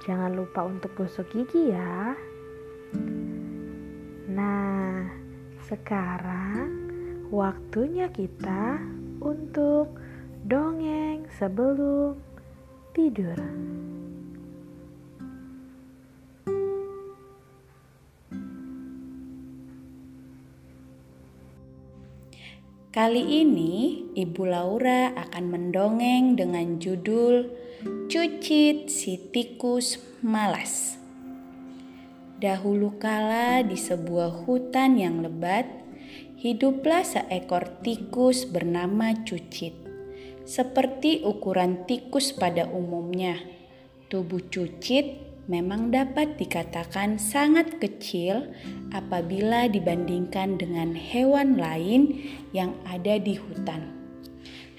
jangan lupa untuk gosok gigi ya. Nah, sekarang waktunya kita untuk dongeng sebelum tidur. Kali ini Ibu Laura akan mendongeng dengan judul Cucit si tikus malas. Dahulu kala di sebuah hutan yang lebat, hiduplah seekor tikus bernama Cucit. Seperti ukuran tikus pada umumnya, tubuh Cucit memang dapat dikatakan sangat kecil apabila dibandingkan dengan hewan lain yang ada di hutan.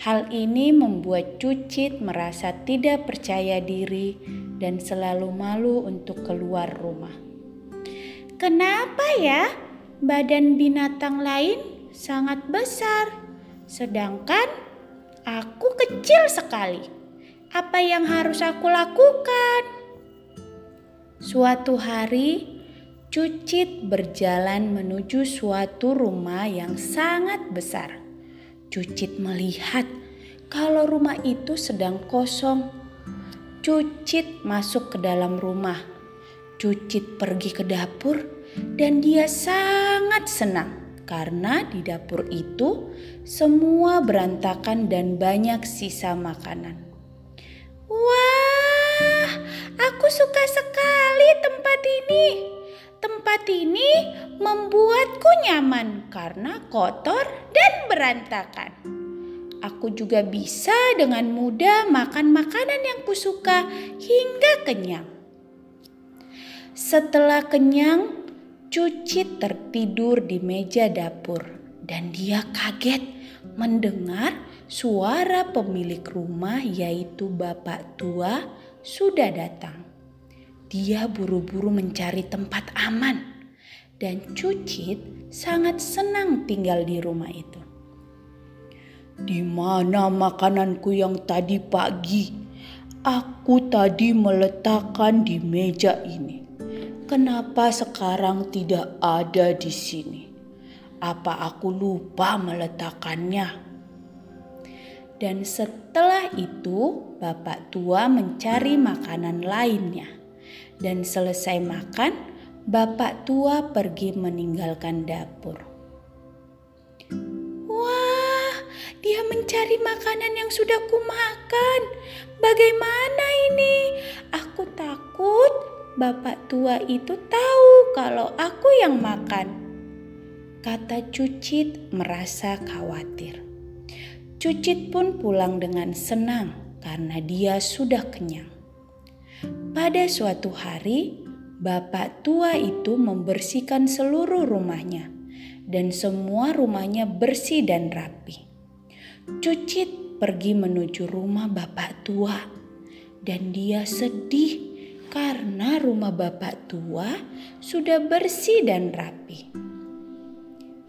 Hal ini membuat Cucit merasa tidak percaya diri dan selalu malu untuk keluar rumah. Kenapa ya badan binatang lain sangat besar, sedangkan aku kecil sekali? Apa yang harus aku lakukan? Suatu hari, Cucit berjalan menuju suatu rumah yang sangat besar. Cucit melihat kalau rumah itu sedang kosong. Cucit masuk ke dalam rumah. Cucit pergi ke dapur dan dia sangat senang karena di dapur itu semua berantakan dan banyak sisa makanan. Wah, aku suka sekali tempat ini. Tempat ini membuatku nyaman karena kotor berantakan. Aku juga bisa dengan mudah makan makanan yang kusuka hingga kenyang. Setelah kenyang, Cucit tertidur di meja dapur dan dia kaget mendengar suara pemilik rumah yaitu bapak tua sudah datang. Dia buru-buru mencari tempat aman dan Cucit sangat senang tinggal di rumah itu. Di mana makananku yang tadi pagi? Aku tadi meletakkan di meja ini. Kenapa sekarang tidak ada di sini? Apa aku lupa meletakkannya? Dan setelah itu, bapak tua mencari makanan lainnya. Dan selesai makan, bapak tua pergi meninggalkan dapur. Dia mencari makanan yang sudah kumakan. Bagaimana ini? Aku takut bapak tua itu tahu kalau aku yang makan. Kata Cucit merasa khawatir. Cucit pun pulang dengan senang karena dia sudah kenyang. Pada suatu hari, bapak tua itu membersihkan seluruh rumahnya, dan semua rumahnya bersih dan rapi. Cucit pergi menuju rumah bapak tua, dan dia sedih karena rumah bapak tua sudah bersih dan rapi.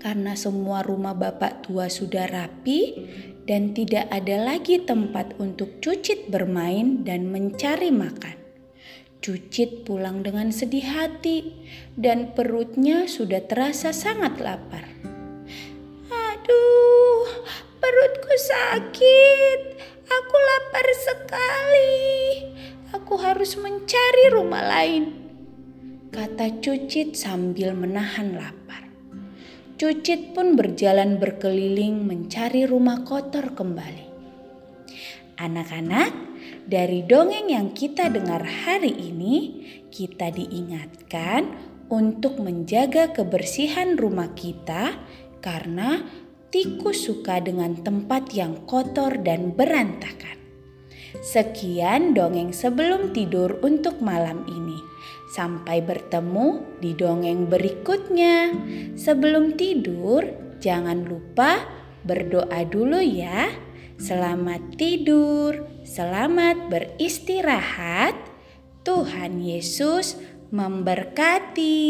Karena semua rumah bapak tua sudah rapi, dan tidak ada lagi tempat untuk Cucit bermain dan mencari makan. Cucit pulang dengan sedih hati dan perutnya sudah terasa sangat lapar. Sakit. Aku lapar sekali. Aku harus mencari rumah lain, kata Cucit sambil menahan lapar. Cucit pun berjalan berkeliling mencari rumah kotor kembali. Anak-anak, dari dongeng yang kita dengar hari ini, kita diingatkan untuk menjaga kebersihan rumah kita karena tikus suka dengan tempat yang kotor dan berantakan. Sekian dongeng sebelum tidur untuk malam ini. Sampai bertemu di dongeng berikutnya. Sebelum tidur, jangan lupa berdoa dulu ya. Selamat tidur, selamat beristirahat. Tuhan Yesus memberkati.